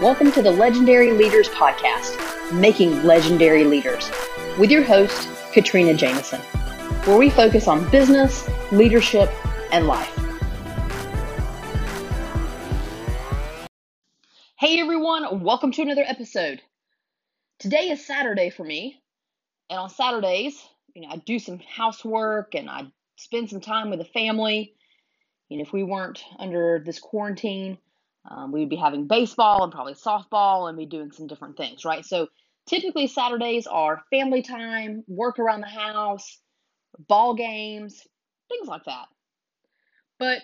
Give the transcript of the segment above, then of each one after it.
Welcome to the Legendary Leaders Podcast, Making Legendary Leaders, with your host, Katrina Jameson, where we focus on business, leadership, and life. Hey everyone, welcome to another episode. Today is Saturday for me, and on Saturdays, you know, I do some housework and I spend some time with the family. You know, if we weren't under this quarantine, um, we would be having baseball and probably softball and be doing some different things, right? So typically Saturdays are family time, work around the house, ball games, things like that. But,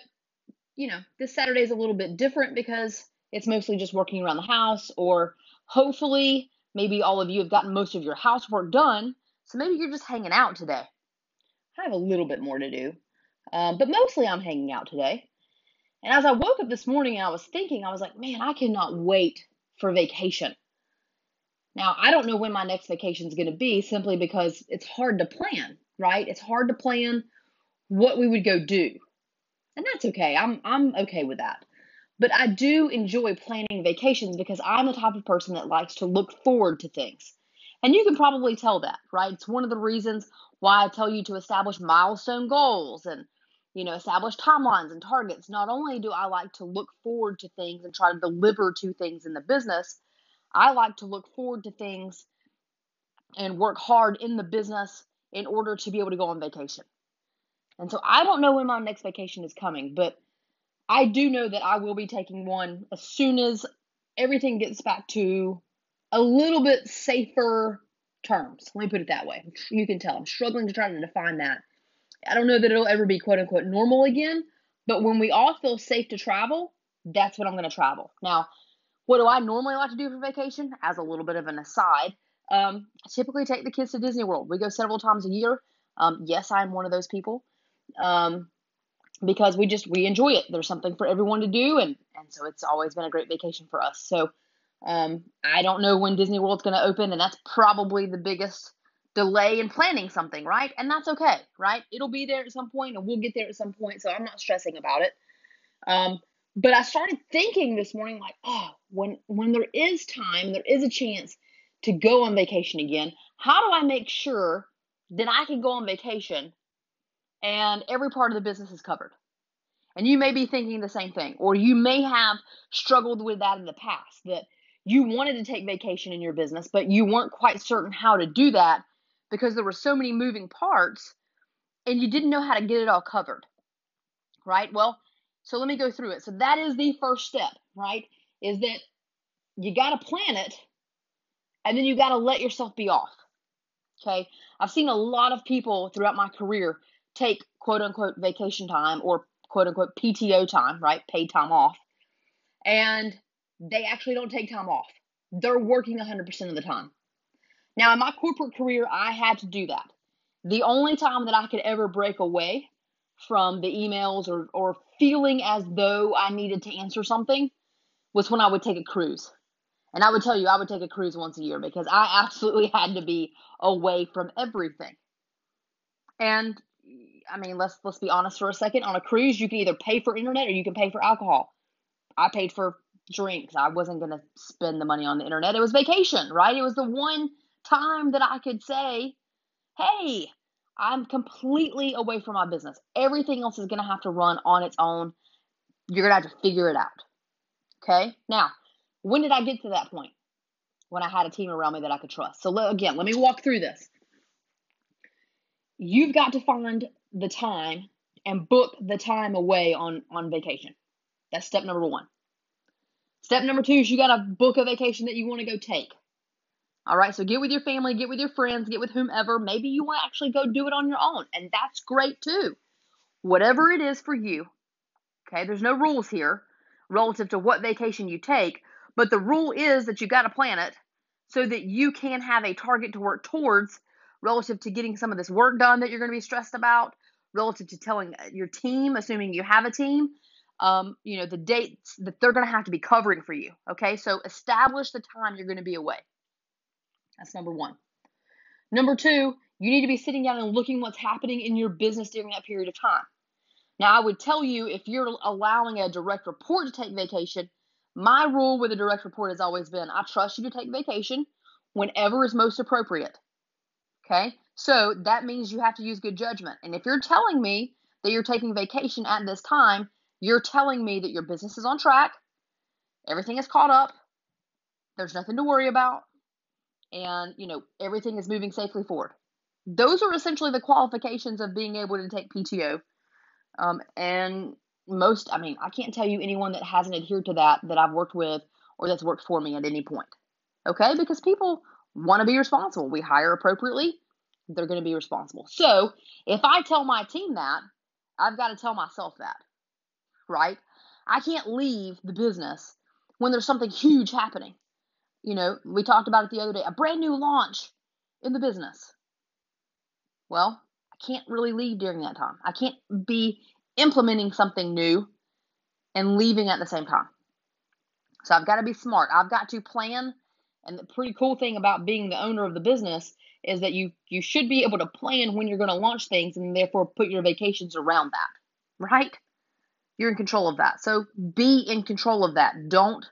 you know, this Saturday is a little bit different because it's mostly just working around the house, or hopefully, maybe all of you have gotten most of your housework done. So maybe you're just hanging out today. I have a little bit more to do, um, but mostly I'm hanging out today. And as I woke up this morning and I was thinking, I was like, man, I cannot wait for vacation. Now, I don't know when my next vacation is going to be simply because it's hard to plan, right? It's hard to plan what we would go do. And that's okay. I'm I'm okay with that. But I do enjoy planning vacations because I'm the type of person that likes to look forward to things. And you can probably tell that, right? It's one of the reasons why I tell you to establish milestone goals and you know, establish timelines and targets. Not only do I like to look forward to things and try to deliver to things in the business, I like to look forward to things and work hard in the business in order to be able to go on vacation. And so I don't know when my next vacation is coming, but I do know that I will be taking one as soon as everything gets back to a little bit safer terms. Let me put it that way. You can tell I'm struggling to try to define that I don't know that it'll ever be quote unquote normal again, but when we all feel safe to travel, that's when I'm going to travel. Now, what do I normally like to do for vacation? As a little bit of an aside, um, I typically take the kids to Disney World. We go several times a year. Um, yes, I'm one of those people. Um, because we just we enjoy it. There's something for everyone to do, and and so it's always been a great vacation for us. So um, I don't know when Disney World's going to open, and that's probably the biggest delay in planning something, right? And that's okay, right? It'll be there at some point and we'll get there at some point, so I'm not stressing about it. Um, but I started thinking this morning, like, oh, when when there is time, there is a chance to go on vacation again. How do I make sure that I can go on vacation and every part of the business is covered? And you may be thinking the same thing, or you may have struggled with that in the past that you wanted to take vacation in your business, but you weren't quite certain how to do that because there were so many moving parts and you didn't know how to get it all covered. Right? Well, so let me go through it. So that is the first step, right? Is that you got to plan it and then you got to let yourself be off. Okay? I've seen a lot of people throughout my career take quote unquote vacation time or quote unquote PTO time, right? Paid time off. And they actually don't take time off. They're working 100% of the time. Now, in my corporate career, I had to do that. The only time that I could ever break away from the emails or, or feeling as though I needed to answer something was when I would take a cruise. And I would tell you, I would take a cruise once a year because I absolutely had to be away from everything. And I mean, let's let's be honest for a second. On a cruise, you can either pay for internet or you can pay for alcohol. I paid for drinks. I wasn't to spend the money on the internet. It was vacation, right? It was the one time that I could say, hey, I'm completely away from my business. Everything else is going to have to run on its own. You're going to have to figure it out. Okay? Now, when did I get to that point? When I had a team around me that I could trust. So, again, let me walk through this. You've got to find the time and book the time away on, on vacation. That's step number one. Step number two is you got to book a vacation that you want to go take. All right, so get with your family, get with your friends, get with whomever. Maybe you want to actually go do it on your own, and that's great too. Whatever it is for you, okay, there's no rules here relative to what vacation you take, but the rule is that you got to plan it so that you can have a target to work towards relative to getting some of this work done that you're going to be stressed about, relative to telling your team, assuming you have a team, um, you know, the dates that they're going to have to be covering for you. Okay, so establish the time you're going to be away. That's number one. Number two, you need to be sitting down and looking what's happening in your business during that period of time. Now, I would tell you if you're allowing a direct report to take vacation, My rule with a direct report has always been I trust you to take vacation whenever is most appropriate. Okay? So that means you have to use good judgment. And if you're telling me that you're taking vacation at this time, you're telling me that your business is on track, everything is caught up, there's nothing to worry about, and you know, everything is moving safely forward. Those are essentially the qualifications of being able to take PTO. Um, and most, I mean, I can't tell you anyone that hasn't adhered to that that I've worked with or that's worked for me at any point. Okay? Because people want to be responsible. We hire appropriately, they're going to be responsible. So if I tell my team that, I've got to tell myself that, right? I can't leave the business when there's something huge happening. You know, we talked about it the other day a brand new launch in the business. Well, I can't really leave during that time. I can't be implementing something new and leaving at the same time. So I've got to be smart. I've got to plan. And the pretty cool thing about being the owner of the business is that you you should be able to plan when you're going to launch things and therefore put your vacations around that. Right? You're in control of that. So be in control of that. Don't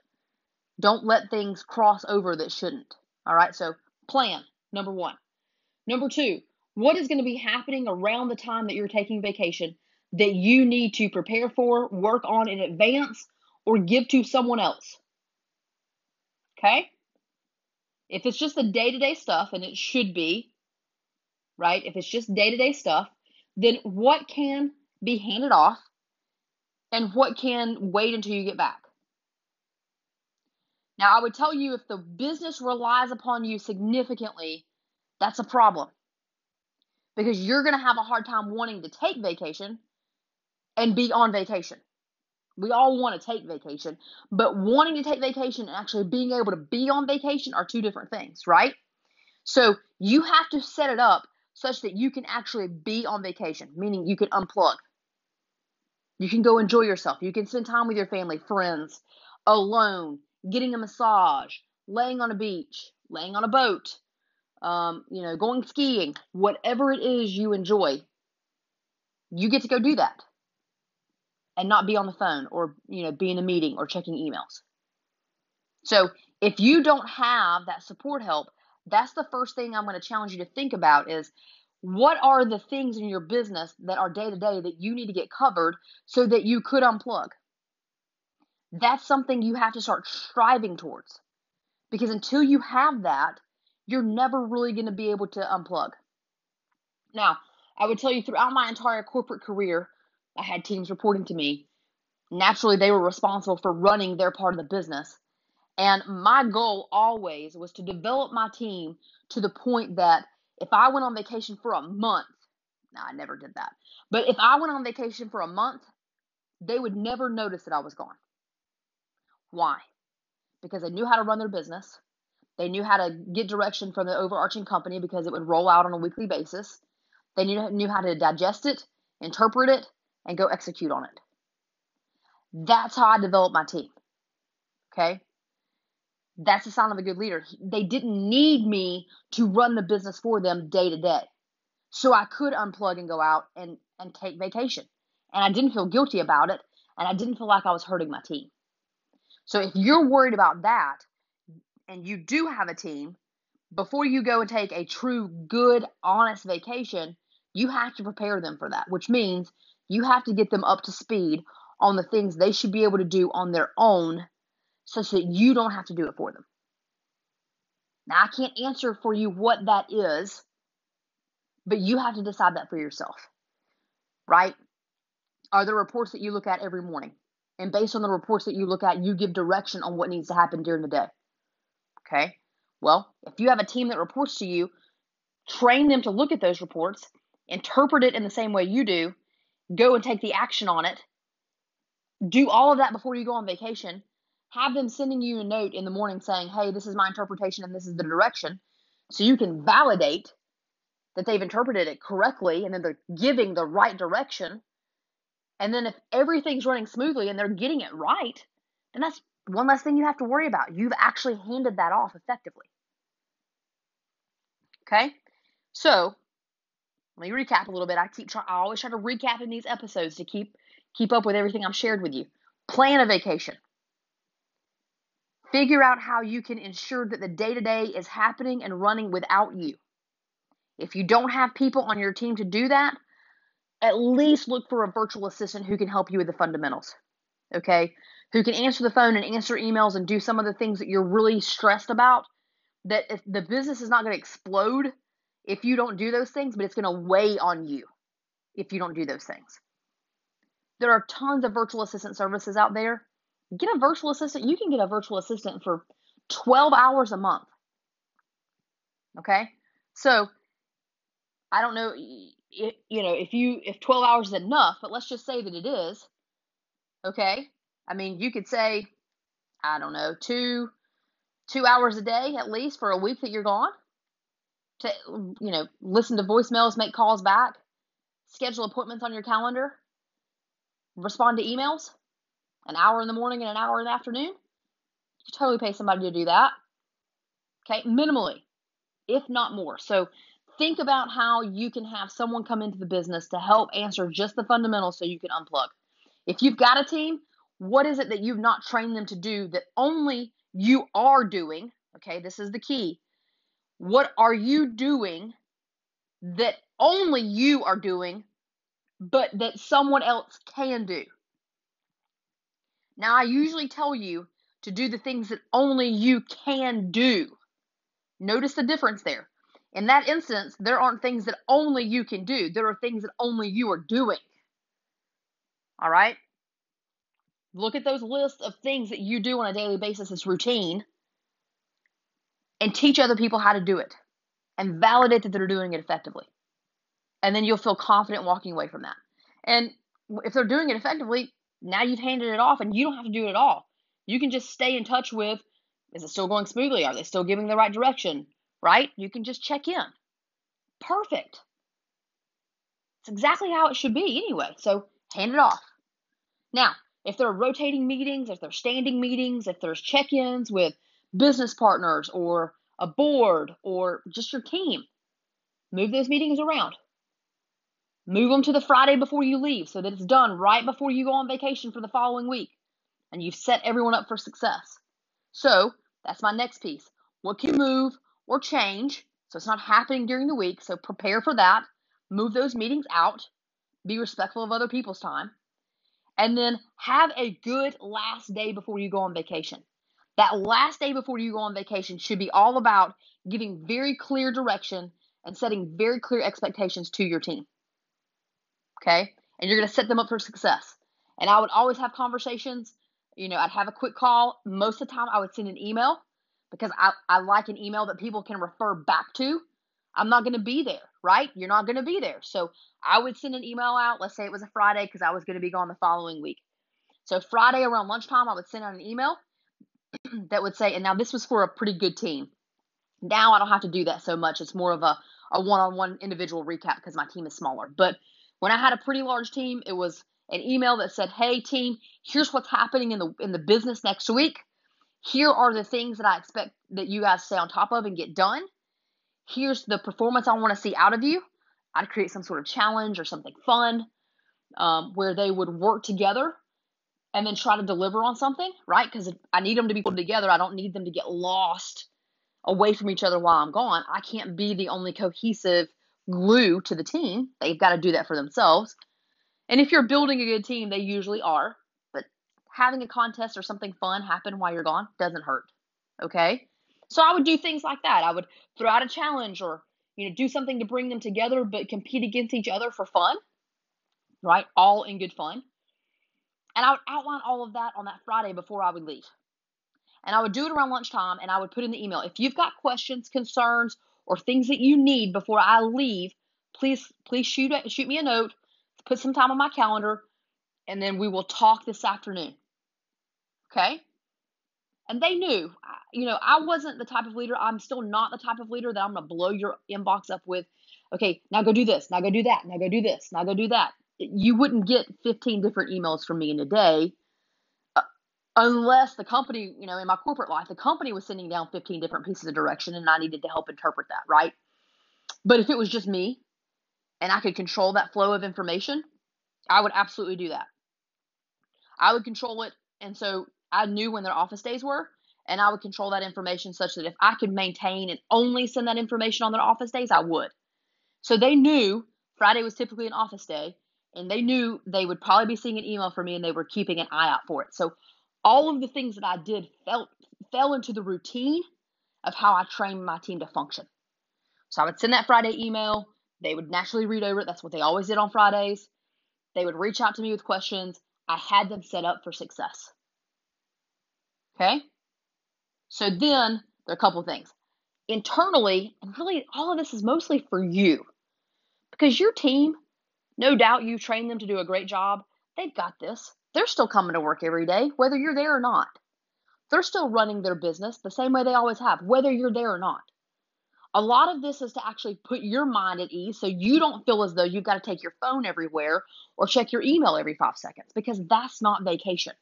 don't let things cross over that shouldn't. All right? So plan number 1. Number 2, what is going to be happening around the time that you're taking vacation that you need to prepare for, work on in advance, or give to someone else. Okay? If it's just the day to day stuff, and it should be, right? If it's just day to day stuff, then what can be handed off and what can wait until you get back? Now, I would tell you if the business relies upon you significantly, that's a problem because you're going to have a hard time wanting to take vacation and be on vacation. We all want to take vacation, but wanting to take vacation and actually being able to be on vacation are two different things, right? So you have to set it up such that you can actually be on vacation, meaning you can unplug. You can go enjoy yourself. You can spend time with your family, friends, alone, getting a massage, laying on a beach, laying on a boat, um, you know, going skiing, whatever it is you enjoy, you get to go do that and not be on the phone or you know be in a meeting or checking emails. So if you don't have that support help that's the first thing i'm going to challenge you to think about is what are the things in your business that are day to day that you need to get covered so that you could unplug that's something you have to start striving towards because until you have that you're never really going to be able to unplug now i would tell you throughout my entire corporate career I had teams reporting to me. Naturally, they were responsible for running their part of the business. And my goal always was to develop my team to the point that if I went on vacation for a month, no, I never did that. But if I went on vacation for a month, they would never notice that I was gone. Why? Because they knew how to run their business. They knew how to get direction from the overarching company because it would roll out on a weekly basis. They knew, knew how to digest it, interpret it, and go execute on it. That's how I developed my team. Okay? That's the sign of a good leader. They didn't need me to run the business for them day to day. So I could unplug and go out and, and take vacation. And I didn't feel guilty about it. And I didn't feel like I was hurting my team. So if you're worried about that and you do have a team, before you go and take a true, good, honest vacation, you have to prepare them for that, which means you have to get them up to speed on the things they should be able to do on their own such that you don't have to do it for them. Now, I can't answer for you what that is, but you have to decide that for yourself, right? Are there reports that you look at every morning? And based on the reports that you look at, you give direction on what needs to happen during the day. Okay? Well, if you have a team that reports to you, train them to look at those reports, interpret it in the same way you do, go and take the action on it. Do all of that before you go on vacation. Have them sending you a note in the morning saying, hey, this is my interpretation and this is the direction. So you can validate that they've interpreted it correctly and then they're giving the right direction. And then if everything's running smoothly and they're getting it right, then that's one less thing you have to worry about. You've actually handed that off effectively. Okay? So, let me recap a little bit. I keep try, I always try to recap in these episodes to keep keep up with everything I've shared with you. Plan a vacation. Figure out how you can ensure that the day to day is happening and running without you. If you don't have people on your team to do that, at least look for a virtual assistant who can help you with the fundamentals. Okay? Who can answer the phone and answer emails and do some of the things that you're really stressed about. That if the business is not going to explode if you don't do those things, but it's going to weigh on you if you don't do those things. There are tons of virtual assistant services out there. Get a virtual assistant. You can get a virtual assistant for 12 hours a month. Okay? So, I don't know you know, if you if 12 hours is enough, but let's just say that it is. Okay? I mean, you could say I don't know, 2 2 hours a day at least for a week that you're gone to you know, listen to voicemails, make calls back, schedule appointments on your calendar, respond to emails, an hour in the morning and an hour in the afternoon. You totally pay somebody to do that. Okay, minimally, if not more. So think about how you can have someone come into the business to help answer just the fundamentals so you can unplug. If you've got a team, what is it that you've not trained them to do that only you are doing? Okay, this is the key. What are you doing that only you are doing, but that someone else can do? Now, I usually tell you to do the things that only you can do. Notice the difference there. In that instance, there aren't things that only you can do, there are things that only you are doing. All right? Look at those lists of things that you do on a daily basis as routine and teach other people how to do it and validate that they're doing it effectively. And then you'll feel confident walking away from that. And if they're doing it effectively, now you've handed it off and you don't have to do it at all. You can just stay in touch with is it still going smoothly? Are they still giving the right direction? Right? You can just check in. Perfect. It's exactly how it should be anyway. So hand it off. Now, if there are rotating meetings, if there's standing meetings, if there's check ins with business partners or a board or just your team, move those meetings around. Move them to the Friday before you leave so that it's done right before you go on vacation for the following week and you've set everyone up for success. So, that's my next piece. What can you move or change so it's not happening during the week? So, prepare for that. Move those meetings out. Be respectful of other people's time. And then have a good last day before you go on vacation. That last day before you go on vacation should be all about giving very clear direction and setting very clear expectations to your team okay? And you're going to set them up for success. And I would always have conversations. You know, I'd have a quick call. Most of the time, I would send an email because I, I like an email that people can refer back to. I'm not going to be there, right? You're not going to be there. So I would send an email out. Let's say it was a Friday because I was going to be gone the following week. So Friday around lunchtime, I would send out an email that would say, and now this was for a pretty good team. Now I don't have to do that so much. It's more of a, a one-on-one individual recap because my team is smaller. But when I had a pretty large team, it was an email that said, "Hey team, here's what's happening in the in the business next week. Here are the things that I expect that you guys stay on top of and get done. Here's the performance I want to see out of you. I'd create some sort of challenge or something fun um, where they would work together and then try to deliver on something, right? Because I need them to be put together. I don't need them to get lost away from each other while I'm gone. I can't be the only cohesive glue to the team. They've got to do that for themselves. And if you're building a good team, they usually are. Having a contest or something fun happen while you're gone doesn't hurt. Okay? So I would do things like that. I would throw out a challenge or you know do something to bring them together but compete against each other for fun. Right? All in good fun. And I would outline all of that on that Friday before I would leave. And I would do it around lunchtime and I would put in the email if you've got questions, concerns, or things that you need before I leave, please please shoot shoot me a note, put some time on my calendar, and then we will talk this afternoon. Okay? And they knew, you know, I wasn't the type of leader. I'm still not the type of leader that I'm going to blow your inbox up with, okay, now go do this, now go do that, now go do this, now go do that. You wouldn't get 15 different emails from me in a day uh, unless the company, you know, in my corporate life, the company was sending down 15 different pieces of direction and I needed to help interpret that, right? But if it was just me and I could control that flow of information, I would absolutely do that. I would control it. And so I knew when their office days were and I would control that information such that if I could maintain and only send that information on their office days, I would. So they knew Friday was typically an office day, and they knew they would probably be seeing an email from me and they were keeping an eye out for it. So all of the things that I did felt fell into the routine of how I trained my team to function. So I would send that Friday email. They would naturally read over it. That's what they always did on Fridays. They would reach out to me with questions. I had them set up for success. Okay? So then there are a couple things. Internally, and really all of this is mostly for you. Because your team, no doubt you train them to do a great job. They've got this. They're still coming to work every day, whether you're there or not. They're still running their business the same way they always have, whether you're there or not. A lot of this is to actually put your mind at ease so you don't feel as though you've got to take your phone everywhere or check your email every five seconds because that's not vacation.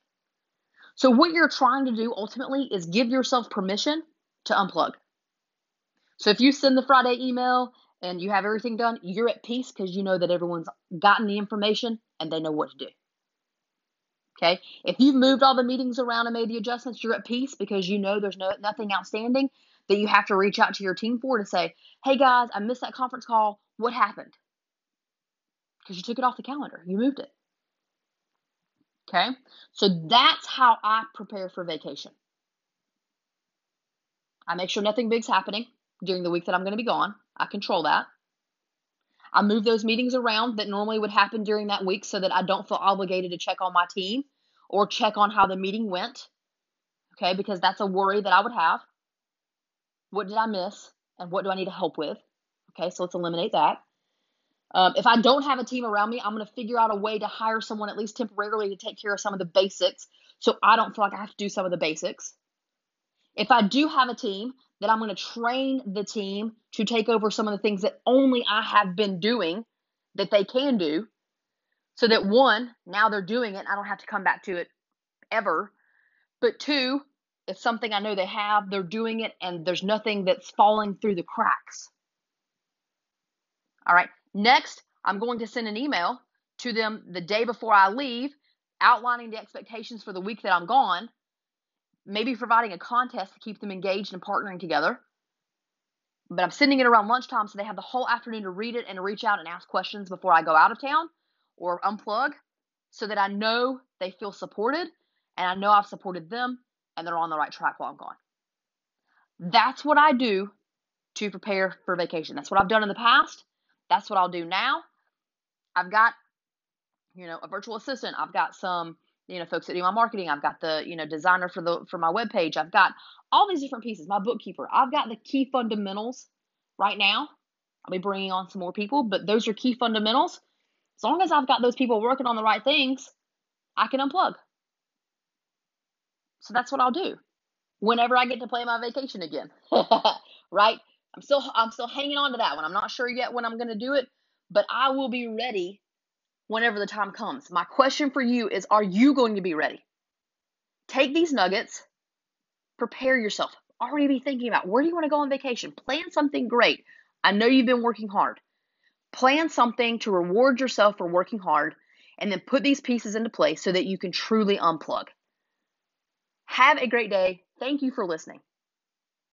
So, what you're trying to do ultimately is give yourself permission to unplug. So, if you send the Friday email and you have everything done, you're at peace because you know that everyone's gotten the information and they know what to do. Okay. If you've moved all the meetings around and made the adjustments, you're at peace because you know there's no nothing outstanding that you have to reach out to your team for to say, hey guys, I missed that conference call. What happened? Because you took it off the calendar, you moved it. Okay? So that's how I prepare for vacation. I make sure nothing big's happening during the week that I'm going to be gone. I control that. I move those meetings around that normally would happen during that week so that I don't feel obligated to check on my team or check on how the meeting went. Okay, because that's a worry that I would have. What did I miss? And what do I need to help with? Okay, so let's eliminate that. Um, if I don't have a team around me, I'm going to figure out a way to hire someone at least temporarily to take care of some of the basics so I don't feel like I have to do some of the basics. If I do have a team, then I'm going to train the team to take over some of the things that only I have been doing that they can do so that one, now they're doing it, I don't have to come back to it ever. But two, it's something I know they have, they're doing it, and there's nothing that's falling through the cracks. All right. Next, I'm going to send an email to them the day before I leave, outlining the expectations for the week that I'm gone, maybe providing a contest to keep them engaged and partnering together. But I'm sending it around lunchtime so they have the whole afternoon to read it and reach out and ask questions before I go out of town or unplug so that I know they feel supported and I know I've supported them and they're on the right track while I'm gone. That's what I do to prepare for vacation. That's what I've done in the past. That's what I'll do now. I've got, you know, a virtual assistant. I've got some, you know, folks that do my marketing. I've got the, you know, designer for the for my web page. I've got all these different pieces. My bookkeeper. I've got the key fundamentals right now. I'll be bringing on some more people, but those are key fundamentals. As long as I've got those people working on the right things, I can unplug. So that's what I'll do whenever I get to play my vacation again. right? I'm still I'm still hanging on to that one. I'm not sure yet when I'm going to do it, but I will be ready whenever the time comes. My question for you is are you going to be ready? Take these nuggets, prepare yourself. Already be thinking about where do you want to go on vacation? Plan something great. I know you've been working hard. Plan something to reward yourself for working hard and then put these pieces into place so that you can truly unplug. Have a great day. Thank you for listening.